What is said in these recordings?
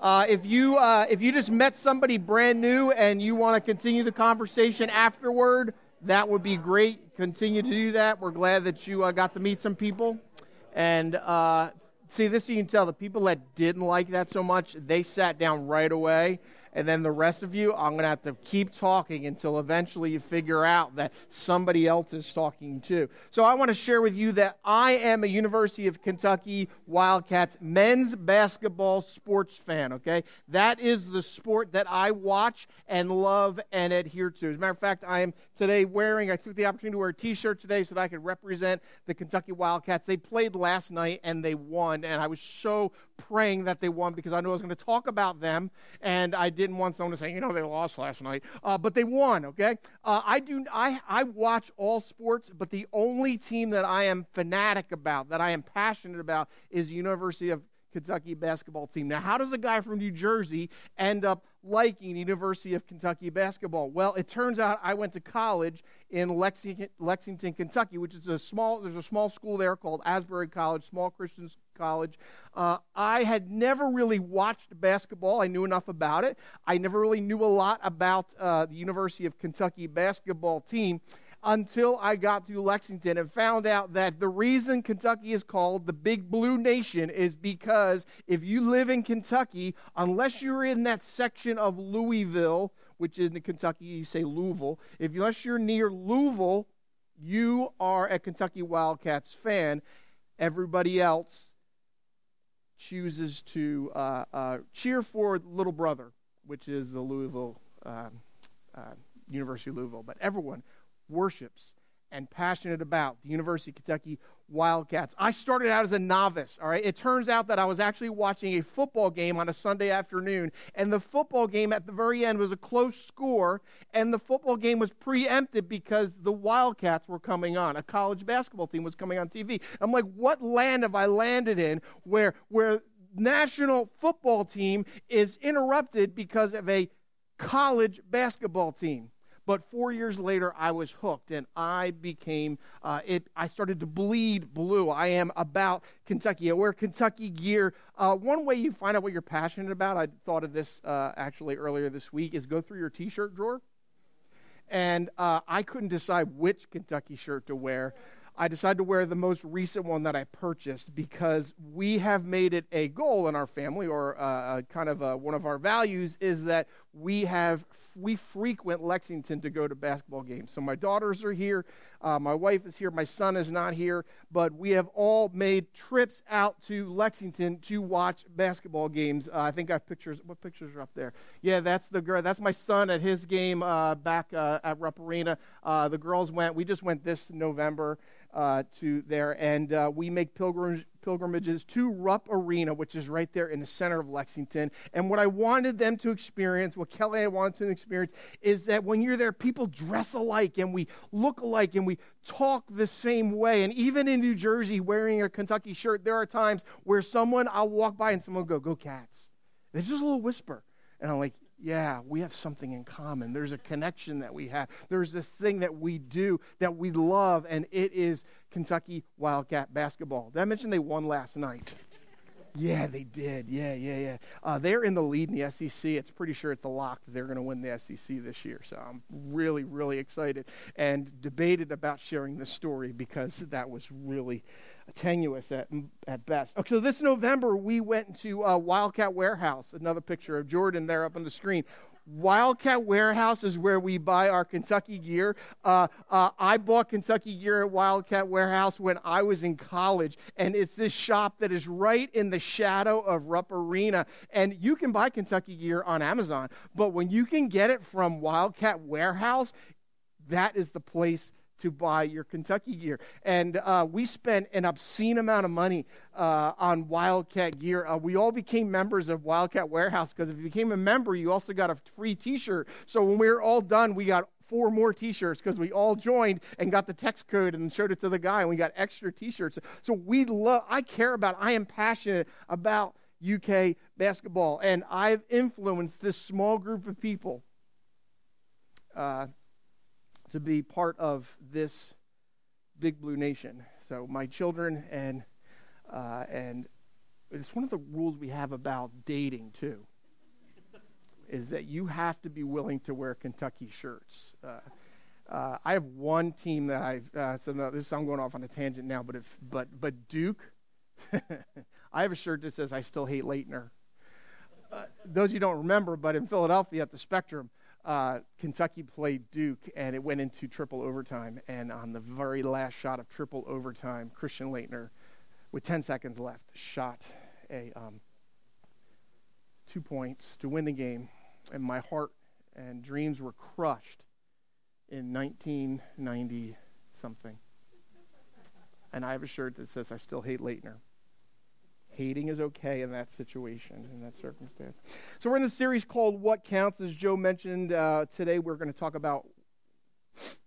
Uh, if you uh, if you just met somebody brand new and you want to continue the conversation afterward, that would be great. Continue to do that. We're glad that you uh, got to meet some people, and uh, see this. You can tell the people that didn't like that so much, they sat down right away and then the rest of you, I'm going to have to keep talking until eventually you figure out that somebody else is talking too. So I want to share with you that I am a University of Kentucky Wildcats men's basketball sports fan, okay? That is the sport that I watch and love and adhere to. As a matter of fact, I am today wearing, I took the opportunity to wear a t shirt today so that I could represent the Kentucky Wildcats. They played last night and they won, and I was so praying that they won because I knew I was going to talk about them, and I didn't want someone to say, you know, they lost last night, uh, but they won. Okay, uh, I do. I I watch all sports, but the only team that I am fanatic about, that I am passionate about, is University of Kentucky basketball team. Now, how does a guy from New Jersey end up liking University of Kentucky basketball? Well, it turns out I went to college in Lexington, Lexington, Kentucky, which is a small. There's a small school there called Asbury College, small Christian college. Uh, I had never really watched basketball. I knew enough about it. I never really knew a lot about uh, the University of Kentucky basketball team until I got to Lexington and found out that the reason Kentucky is called the Big Blue Nation is because if you live in Kentucky, unless you're in that section of Louisville, which is in Kentucky, you say Louisville, if unless you're near Louisville, you are a Kentucky Wildcats fan. Everybody else chooses to uh, uh, cheer for little brother, which is the Louisville uh, uh, University of Louisville. But everyone worships and passionate about the University of Kentucky Wildcats. I started out as a novice, all right? It turns out that I was actually watching a football game on a Sunday afternoon, and the football game at the very end was a close score, and the football game was preempted because the Wildcats were coming on. A college basketball team was coming on TV. I'm like, what land have I landed in where where national football team is interrupted because of a college basketball team? But four years later, I was hooked and I became, uh, it, I started to bleed blue. I am about Kentucky. I wear Kentucky gear. Uh, one way you find out what you're passionate about, I thought of this uh, actually earlier this week, is go through your t shirt drawer. And uh, I couldn't decide which Kentucky shirt to wear. I decided to wear the most recent one that I purchased because we have made it a goal in our family, or uh, kind of one of our values, is that we have we frequent Lexington to go to basketball games. So my daughters are here, uh, my wife is here, my son is not here, but we have all made trips out to Lexington to watch basketball games. Uh, I think I have pictures. What pictures are up there? Yeah, that's the girl. That's my son at his game uh, back uh, at Rupp Arena. Uh, the girls went. We just went this November uh, to there, and we make pilgrims, pilgrimages to Rupp Arena, which is right there in the center of Lexington. And what I wanted them to experience, what Kelly I wanted to experience, is that when you're there, people dress alike and we look alike and we talk the same way. And even in New Jersey, wearing a Kentucky shirt, there are times where someone, I'll walk by and someone will go, Go Cats. It's just a little whisper. And I'm like, yeah, we have something in common. There's a connection that we have. There's this thing that we do that we love, and it is Kentucky Wildcat basketball. Did I mention they won last night? Yeah, they did. Yeah, yeah, yeah. Uh, they're in the lead in the SEC. It's pretty sure it's a lock that they're going to win the SEC this year. So I'm really, really excited and debated about sharing this story because that was really tenuous at, at best. Okay, so this November, we went to uh, Wildcat Warehouse. Another picture of Jordan there up on the screen. Wildcat Warehouse is where we buy our Kentucky gear. Uh, uh, I bought Kentucky gear at Wildcat Warehouse when I was in college, and it's this shop that is right in the shadow of Rupp Arena. And you can buy Kentucky gear on Amazon, but when you can get it from Wildcat Warehouse, that is the place to buy your Kentucky gear. And uh, we spent an obscene amount of money uh, on Wildcat gear. Uh, we all became members of Wildcat Warehouse because if you became a member, you also got a free t shirt. So when we were all done, we got four more t-shirts because we all joined and got the text code and showed it to the guy and we got extra t-shirts so we love i care about i am passionate about uk basketball and i've influenced this small group of people uh, to be part of this big blue nation. So my children and uh, and It's one of the rules we have about dating, too, is that you have to be willing to wear Kentucky shirts. Uh, uh, I have one team that I've, uh, so no, this, I'm going off on a tangent now, but, if, but, but Duke, I have a shirt that says, I still hate Laettner. Uh, those you don't remember, but in Philadelphia at the Spectrum, uh, Kentucky played Duke, and it went into triple overtime. And on the very last shot of triple overtime, Christian Laettner, with 10 seconds left, shot a um, two points to win the game. And my heart and dreams were crushed in 1990 something. And I have a shirt that says, I still hate Laettner. Hating is okay in that situation, in that circumstance. So we're in the series called What Counts. As Joe mentioned, uh, today we're going to talk about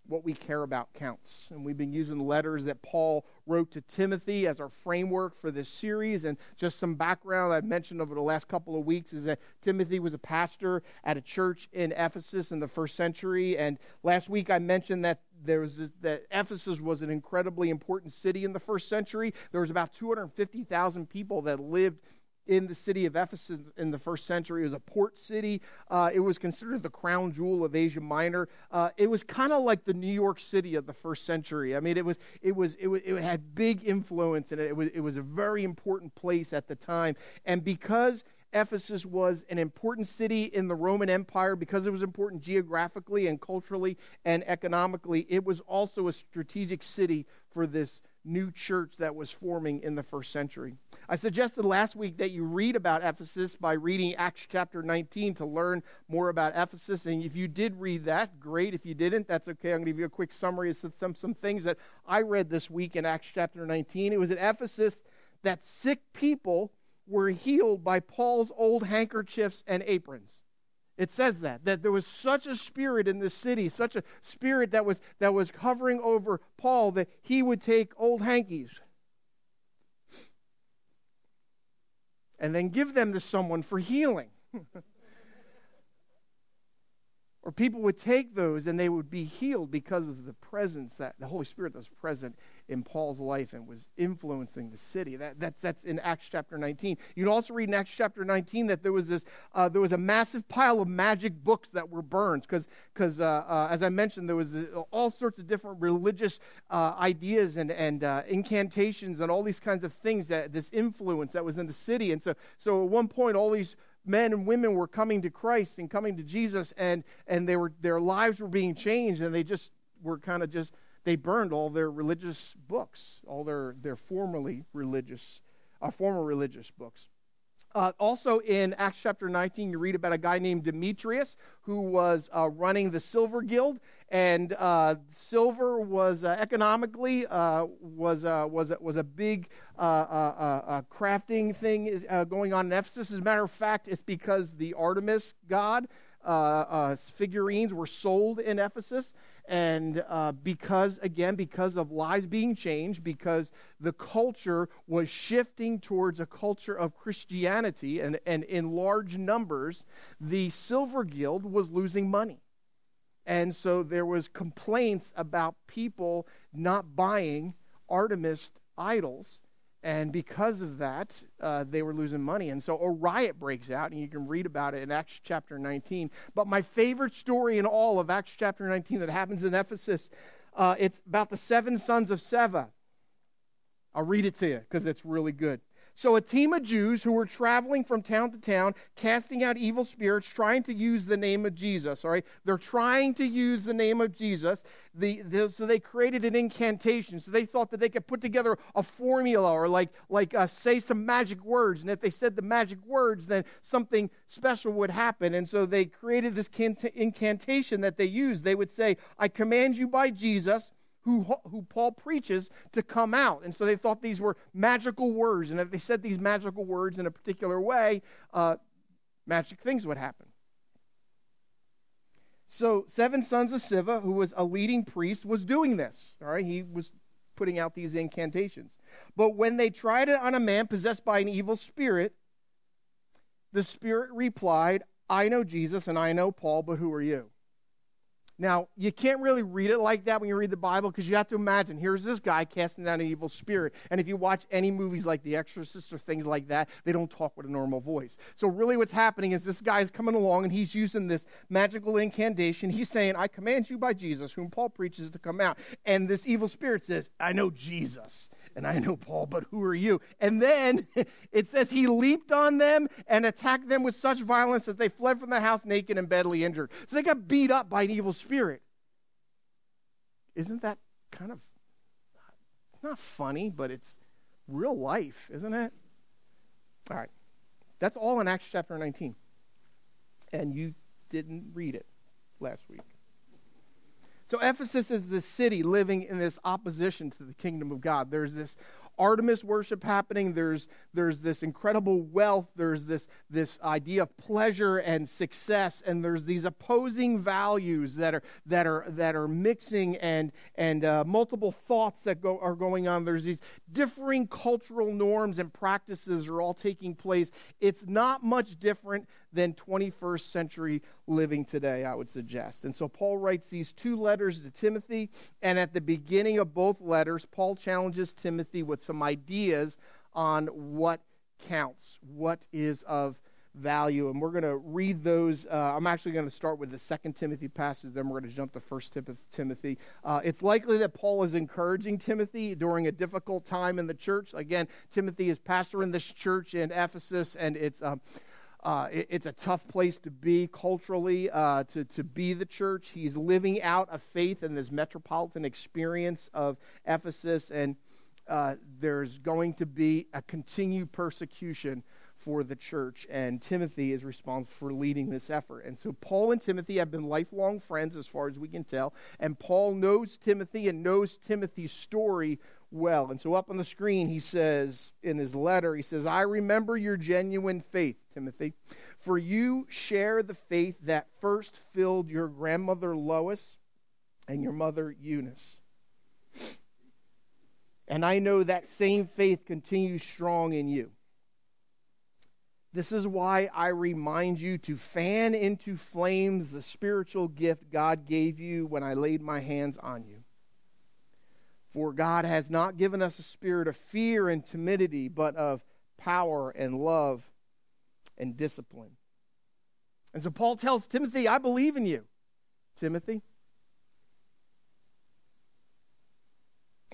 what we care about counts. And we've been using letters that Paul wrote to Timothy as our framework for this series. And just some background I've mentioned over the last couple of weeks is that Timothy was a pastor at a church in Ephesus in the first century. And last week I mentioned that there was this, that Ephesus was an incredibly important city in the first century. There was about 250,000 people that lived in the city of Ephesus in the first century. It was a port city. Uh, it was considered the crown jewel of Asia Minor. Uh, it was kind of like the New York City of the first century. I mean, it was it was it, was, it had big influence, and it was it was a very important place at the time. And because Ephesus was an important city in the Roman Empire because it was important geographically and culturally and economically. It was also a strategic city for this new church that was forming in the first century. I suggested last week that you read about Ephesus by reading Acts chapter 19 to learn more about Ephesus. And if you did read that, great. If you didn't, that's okay. I'm going to give you a quick summary of some, some things that I read this week in Acts chapter 19. It was at Ephesus that sick people were healed by Paul's old handkerchiefs and aprons. It says that that there was such a spirit in this city, such a spirit that was that was hovering over Paul that he would take old hankies and then give them to someone for healing. or people would take those and they would be healed because of the presence that the Holy Spirit that was present in Paul's life and was influencing the city. That, that's, that's in Acts chapter 19. You can also read in Acts chapter 19 that there was this uh, there was a massive pile of magic books that were burned because because uh, uh, as I mentioned there was uh, all sorts of different religious uh, ideas and and uh, incantations and all these kinds of things that this influence that was in the city. And so so at one point all these men and women were coming to Christ and coming to Jesus and and they were their lives were being changed and they just were kind of just they burned all their religious books, all their, their formerly religious, uh, former religious books. Uh, also in Acts chapter 19, you read about a guy named Demetrius who was uh, running the Silver Guild, and uh, silver was uh, economically uh, was uh, was was a big crafting thing going on in Ephesus. As a matter of fact, it's because the Artemis god figurines were sold in Ephesus, and uh, because, again, because of lives being changed, because the culture was shifting towards a culture of Christianity, and, and in large numbers, the Silver Guild was losing money. And so there was complaints about people not buying Artemis idols and because of that, uh, they were losing money. And so a riot breaks out, and you can read about it in Acts chapter 19. But my favorite story in all of Acts chapter 19 that happens in Ephesus, uh, it's about the seven sons of Sceva. I'll read it to you because it's really good. So, a team of Jews who were traveling from town to town, casting out evil spirits, trying to use the name of Jesus. All right, they're trying to use the name of Jesus. The, the, so they created an incantation. So they thought that they could put together a formula or like like uh, say some magic words, and if they said the magic words, then something special would happen. And so they created this incantation that they used. They would say, "I command you by Jesus." Who, who Paul preaches to come out. And so they thought these were magical words. And if they said these magical words in a particular way, uh, magic things would happen. So, seven sons of Sceva, who was a leading priest, was doing this. All right, he was putting out these incantations. But when they tried it on a man possessed by an evil spirit, the spirit replied, I know Jesus and I know Paul, but who are you? Now, you can't really read it like that when you read the Bible because you have to imagine here's this guy casting down an evil spirit. And if you watch any movies like The Exorcist or things like that, they don't talk with a normal voice. So, really, what's happening is this guy is coming along and he's using this magical incantation. He's saying, I command you by Jesus, whom Paul preaches, to come out. And this evil spirit says, I know Jesus and I know Paul, but who are you? And then it says he leaped on them and attacked them with such violence that they fled from the house naked and badly injured. So they got beat up by an evil spirit. Isn't that kind of not funny, but it's real life, isn't it? All right. That's all in Acts chapter 19. And you didn't read it last week. So Ephesus is the city living in this opposition to the kingdom of God. There's this Artemis worship happening. There's, there's this incredible wealth. There's this, this idea of pleasure and success. And there's these opposing values that are, that are, that are mixing and, and uh, multiple thoughts that go, are going on. There's these differing cultural norms and practices are all taking place. It's not much different than 21st century living today, I would suggest. And so Paul writes these two letters to Timothy. And at the beginning of both letters, Paul challenges Timothy with some ideas on what counts, what is of value. And we're going to read those. Uh, I'm actually going to start with the second Timothy passage, then we're going to jump to first Timothy. Uh, it's likely that Paul is encouraging Timothy during a difficult time in the church. Again, Timothy is pastor in this church in Ephesus, and it's. Um, uh, it, it's a tough place to be culturally, uh, to, to be the church. He's living out a faith in this metropolitan experience of Ephesus, and uh, there's going to be a continued persecution for the church, and Timothy is responsible for leading this effort. And so, Paul and Timothy have been lifelong friends, as far as we can tell, and Paul knows Timothy and knows Timothy's story well. And so, up on the screen, he says in his letter, he says, I remember your genuine faith, Timothy, for you share the faith that first filled your grandmother Lois and your mother Eunice. And I know that same faith continues strong in you. This is why I remind you to fan into flames the spiritual gift God gave you when I laid my hands on you. For God has not given us a spirit of fear and timidity, but of power and love and discipline. And so Paul tells Timothy, I believe in you. Timothy,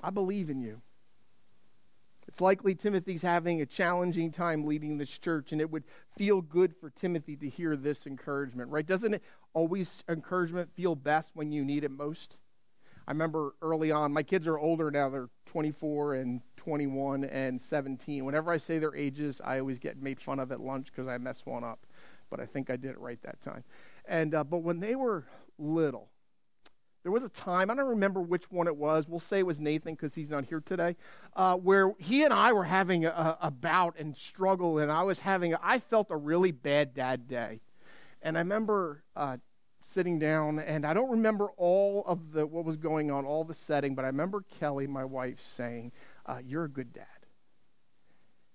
I believe in you. It's likely Timothy's having a challenging time leading this church, and it would feel good for Timothy to hear this encouragement, right? Doesn't it always encouragement feel best when you need it most? I remember early on, my kids are older now, they're 24 and 21 and 17. Whenever I say their ages, I always get made fun of at lunch because I mess one up. But I think I did it right that time. And uh, but when they were little, there was a time, I don't remember which one it was, we'll say it was Nathan because he's not here today, uh, where he and I were having a, a, bout and struggle, and I was having, a, I felt a really bad dad day. And I remember uh, sitting down, and I don't remember all of the what was going on, all the setting, but I remember Kelly, my wife, saying, uh, "You're a good dad,"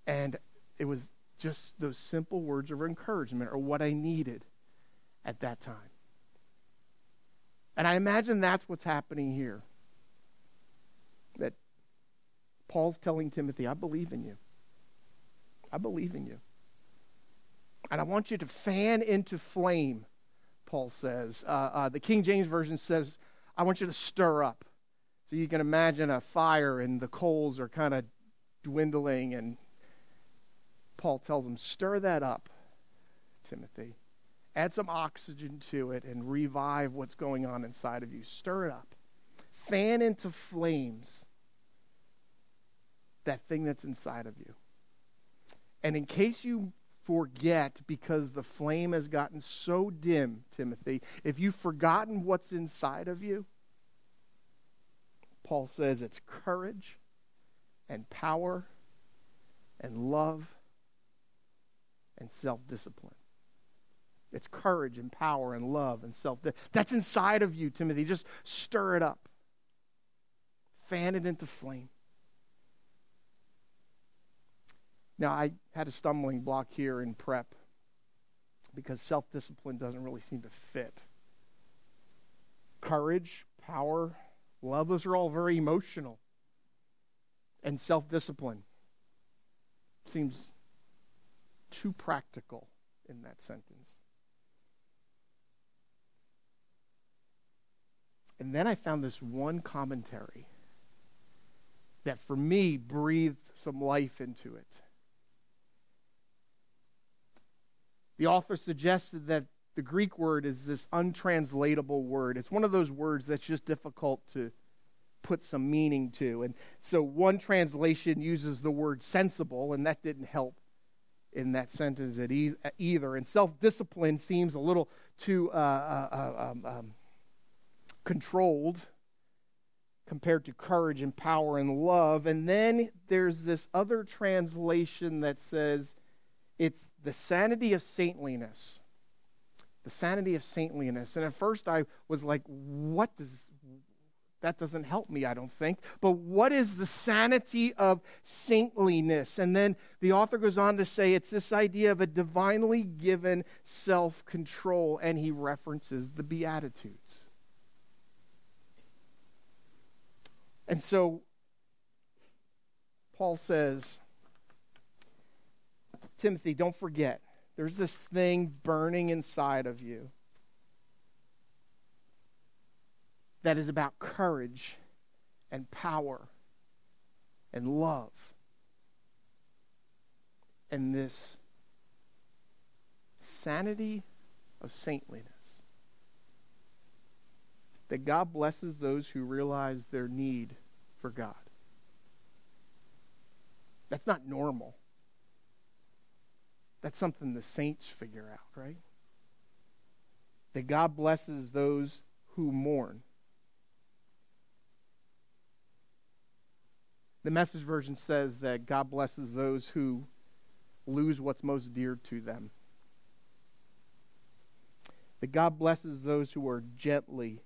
and it was just those simple words of encouragement, or what I needed at that time. And I imagine that's what's happening here. That Paul's telling Timothy, I believe in you. I believe in you. And I want you to fan into flame, Paul says. Uh, uh, the King James Version says, I want you to stir up. So you can imagine a fire and the coals are kind of dwindling, and Paul tells him, Stir that up, Timothy. Add some oxygen to it and revive what's going on inside of you. Stir it up. Fan into flames that thing that's inside of you. And in case you forget because the flame has gotten so dim, Timothy, if you've forgotten what's inside of you, Paul says it's courage and power and love and self discipline. It's courage and power and love and self. That's inside of you, Timothy. Just stir it up, fan it into flame. Now, I had a stumbling block here in prep because self discipline doesn't really seem to fit. courage, power, love, those are all very emotional. And self discipline seems too practical in that sentence. And then I found this one commentary that for me breathed some life into it. The author suggested that the Greek word is this untranslatable word. It's one of those words that's just difficult to put some meaning to. And so one translation uses the word sensible, and that didn't help in that sentence either. And self discipline seems a little too uh, uh, uh, um, um, controlled compared to courage and power and love. And then there's this other translation that says it's the sanity of saintliness. The sanity of saintliness. And at first I was like, what does that doesn't help me, I don't think. But what is the sanity of saintliness? And then the author goes on to say it's this idea of a divinely given self control, and he references the Beatitudes. And so Paul says, Timothy, don't forget, there's this thing burning inside of you that is about courage and power and love and this sanity of saintliness. That God blesses those who realize their need for God. That's not normal. That's something the saints figure out, right? That God blesses those who mourn. The message version says that God blesses those who lose what's most dear to them. That God blesses those who are gently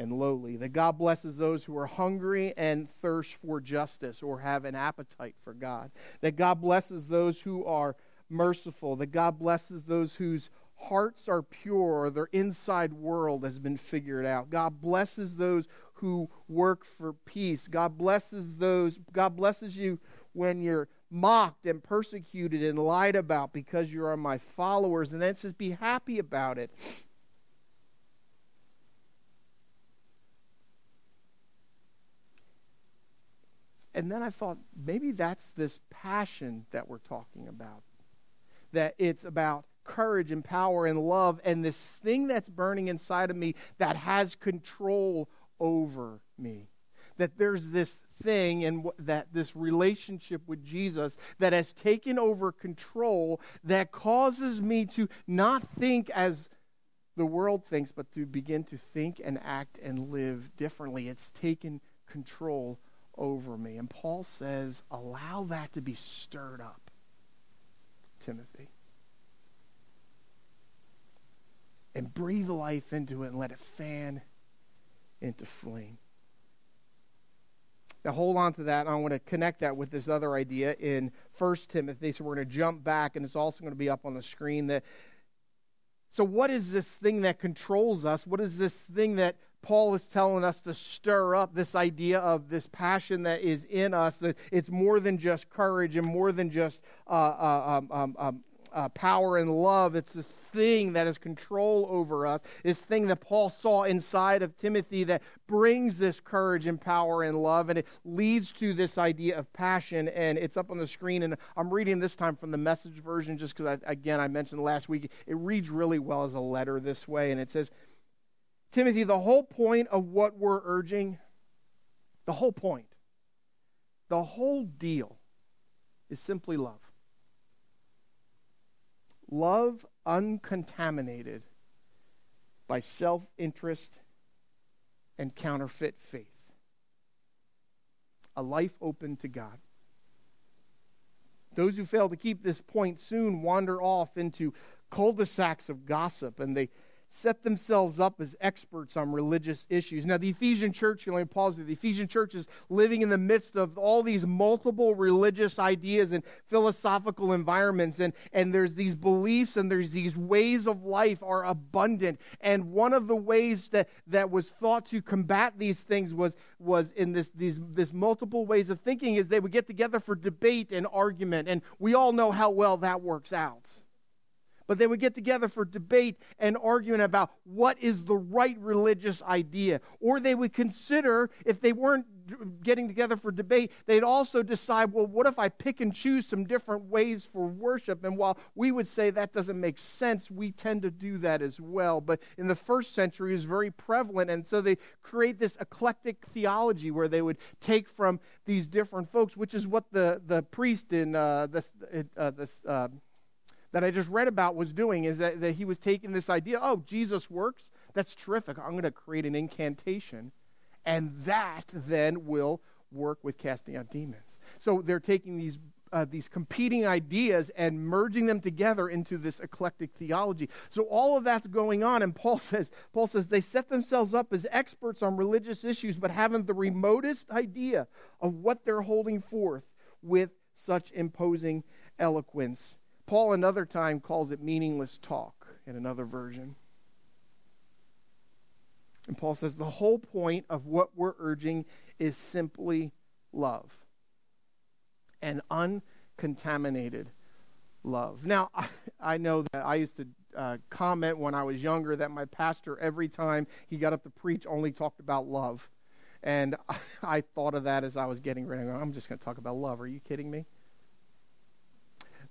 and lowly. That God blesses those who are hungry and thirst for justice or have an appetite for God. That God blesses those who are merciful. That God blesses those whose hearts are pure their inside world has been figured out. God blesses those who work for peace. God blesses those God blesses you when you're mocked and persecuted and lied about because you are my followers. And then it says, be happy about it. And then I thought, maybe that's this passion that we're talking about. That it's about courage and power and love and this thing that's burning inside of me that has control over me. That there's this thing and that this relationship with Jesus that has taken over control that causes me to not think as the world thinks, but to begin to think and act and live differently. It's taken control over me. And Paul says, allow that to be stirred up, Timothy. And breathe life into it and let it fan into flame. Now, hold on to that. I want to connect that with this other idea in 1 Timothy. So, we're going to jump back, and it's also going to be up on the screen. That, so, what is this thing that controls us? What is this thing that Paul is telling us to stir up this idea of this passion that is in us. It's more than just courage and more than just uh, uh, um, um, um, uh, power and love. It's this thing that has control over us, this thing that Paul saw inside of Timothy that brings this courage and power and love, and it leads to this idea of passion. And it's up on the screen, and I'm reading this time from the message version just because, again, I mentioned last week, it reads really well as a letter this way, and it says, Timothy, the whole point of what we're urging, the whole point, the whole deal is simply love. Love uncontaminated by self interest and counterfeit faith. A life open to God. Those who fail to keep this point soon wander off into cul de sacs of gossip and they set themselves up as experts on religious issues. Now, the Ephesian church, let me pause there. The Ephesian church is living in the midst of all these multiple religious ideas and philosophical environments, and, and there's these beliefs and there's these ways of life are abundant. And one of the ways that, that was thought to combat these things was, was in this, these, this multiple ways of thinking is they would get together for debate and argument. And we all know how well that works out but they would get together for debate and argument about what is the right religious idea. Or they would consider, if they weren't getting together for debate, they'd also decide, well, what if I pick and choose some different ways for worship? And while we would say that doesn't make sense, we tend to do that as well. But in the first century, it was very prevalent. And so they create this eclectic theology where they would take from these different folks, which is what the, the priest in uh, this, uh, this uh, that I just read about was doing is that, that he was taking this idea oh, Jesus works. That's terrific. I'm going to create an incantation, and that then will work with casting out demons. So they're taking these uh, these competing ideas and merging them together into this eclectic theology. So all of that's going on, and Paul says, Paul says they set themselves up as experts on religious issues, but haven't the remotest idea of what they're holding forth with such imposing eloquence Paul, another time, calls it meaningless talk in another version. And Paul says the whole point of what we're urging is simply love and uncontaminated love. Now, I, I know that I used to uh, comment when I was younger that my pastor, every time he got up to preach, only talked about love. And I, I thought of that as I was getting ready. I'm just going to talk about love. Are you kidding me?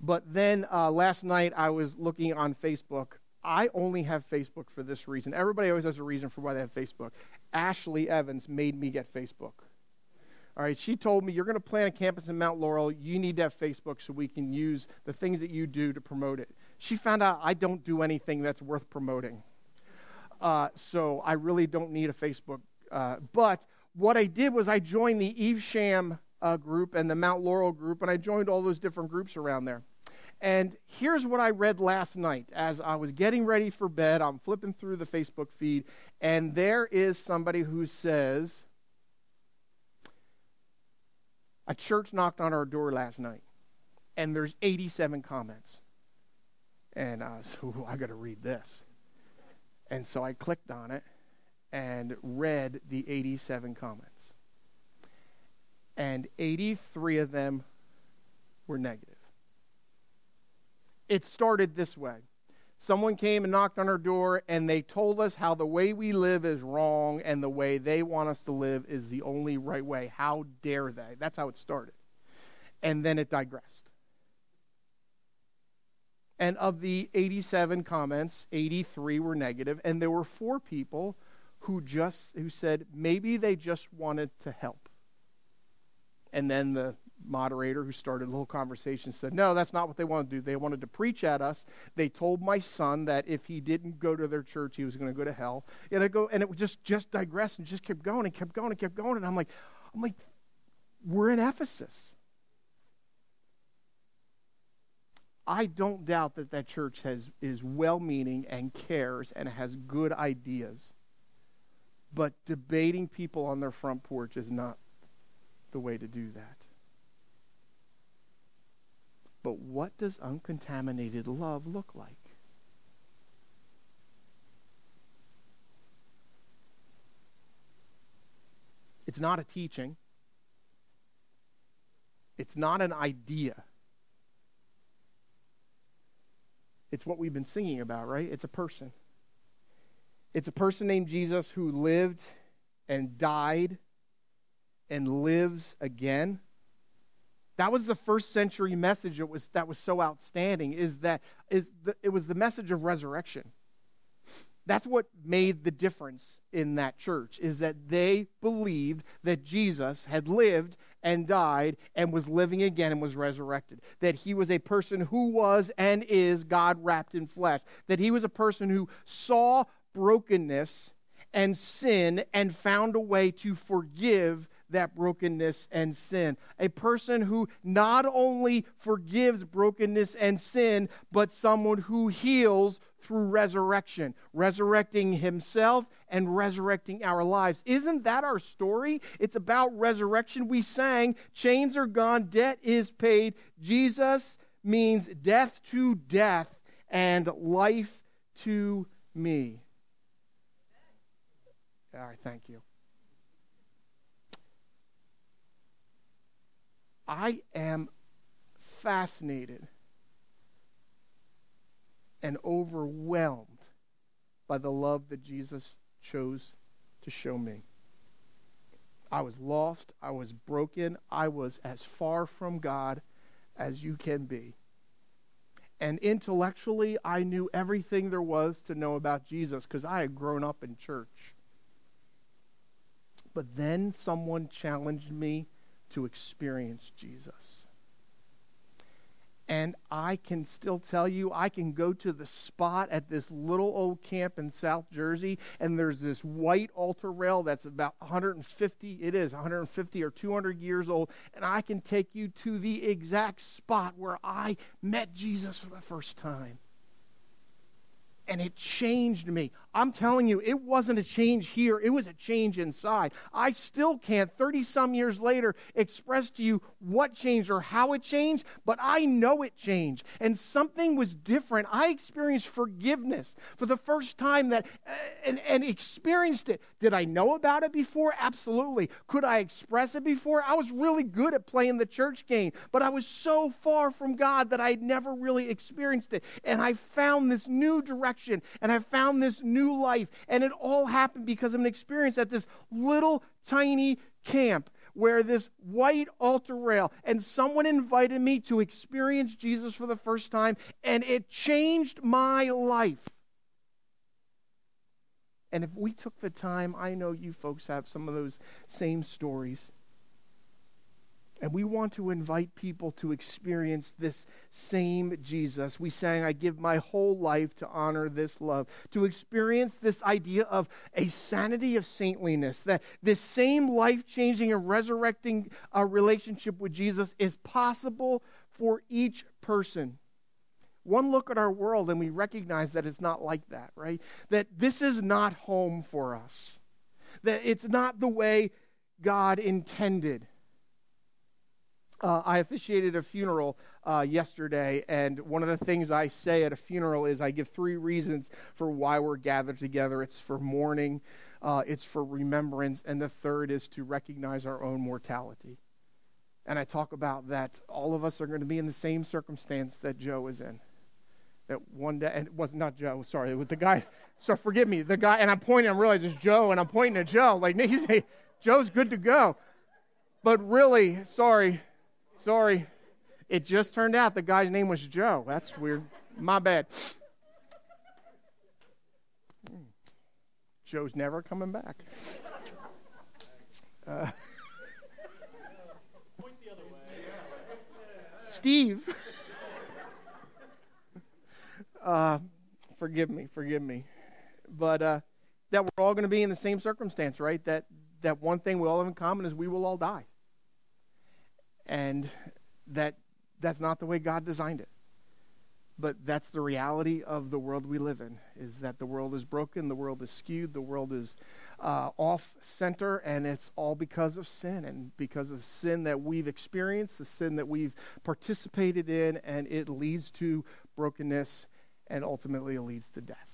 But then uh, last night I was looking on Facebook. I only have Facebook for this reason. Everybody always has a reason for why they have Facebook. Ashley Evans made me get Facebook. All right, she told me, You're going to plan a campus in Mount Laurel. You need to have Facebook so we can use the things that you do to promote it. She found out I don't do anything that's worth promoting. Uh, so I really don't need a Facebook. Uh, but what I did was I joined the Evesham uh, group and the Mount Laurel group, and I joined all those different groups around there. And here's what I read last night as I was getting ready for bed. I'm flipping through the Facebook feed, and there is somebody who says, A church knocked on our door last night, and there's 87 comments. And I was, Ooh, I got to read this. And so I clicked on it and read the 87 comments. And 83 of them were negative. It started this way. Someone came and knocked on our door, and they told us how the way we live is wrong and the way they want us to live is the only right way. How dare they? That's how it started. And then it digressed. And of the 87 comments, 83 were negative, and there were four people who just who said maybe they just wanted to help. And then the moderator who started a little conversation said, No, that's not what they wanted to do. They wanted to preach at us. They told my son that if he didn't go to their church, he was going to go to hell. And, I go, and it just, just digressed and just kept going and kept going and kept going. And I'm like, I'm like, we're in Ephesus. I don't doubt that that church has, is well meaning and cares and has good ideas. But debating people on their front porch is not the way to do that. But what does uncontaminated love look like? It's not a teaching. It's not an idea. It's what we've been singing about, right? It's a person. It's a person named Jesus who lived and died and lives again that was the first century message that was, that was so outstanding is that is the, it was the message of resurrection. That's what made the difference in that church is that they believed that Jesus had lived and died and was living again and was resurrected. That he was a person who was and is God wrapped in flesh. That he was a person who saw brokenness and sin and found a way to forgive that brokenness and sin. A person who not only forgives brokenness and sin, but someone who heals through resurrection, resurrecting himself and resurrecting our lives. Isn't that our story? It's about resurrection. We sang, Chains are gone, debt is paid. Jesus means death to death and life to me. All right, thank you. I am fascinated and overwhelmed by the love that Jesus chose to show me. I was lost. I was broken. I was as far from God as you can be. And intellectually, I knew everything there was to know about Jesus because I had grown up in church. But then someone challenged me to experience Jesus. And I can still tell you, I can go to the spot at this little old camp in South Jersey, and there's this white altar rail that's about 150, it is 150 or 200 years old, and I can take you to the exact spot where I met Jesus for the first time and it changed me. I'm telling you, it wasn't a change here, it was a change inside. I still can't, 30 some years later, express to you what changed or how it changed, but I know it changed. And something was different. I experienced forgiveness for the first time that, uh, and, and experienced it. Did I know about it before? Absolutely. Could I express it before? I was really good at playing the church game, but I was so far from God that I had never really experienced it. And I found this new direction and I found this new life. And it all happened because of an experience at this little tiny camp where this white altar rail and someone invited me to experience Jesus for the first time and it changed my life. And if we took the time, I know you folks have some of those same stories. And we want to invite people to experience this same Jesus. We sang, I give my whole life to honor this love. To experience this idea of a sanity of saintliness, that this same life changing and resurrecting uh, relationship with Jesus is possible for each person. One look at our world and we recognize that it's not like that, right? That this is not home for us, that it's not the way God intended. Uh, I officiated a funeral uh, yesterday, and one of the things I say at a funeral is I give three reasons for why we're gathered together. It's for mourning, uh, it's for remembrance, and the third is to recognize our own mortality. And I talk about that all of us are going to be in the same circumstance that Joe is in. That one day, and it was not Joe, sorry, it was the guy. So forgive me, the guy, and I'm pointing, I'm realizing it's Joe, and I'm pointing at Joe. Like, he's, Joe's good to go. But really, sorry, Sorry. It just turned out the guy's name was Joe. That's weird. My bad. Joe's never coming back. Uh, Steve. uh, forgive me, forgive me. But uh, that we're all going to be in the same circumstance, right? That that one thing we all have in common is we will all die and that that's not the way God designed it. But that's the reality of the world we live in: is that the world is broken, the world is skewed, the world is uh, off center, and it's all because of sin and because of sin that we've experienced, the sin that we've participated in, and it leads to brokenness, and ultimately it leads to death.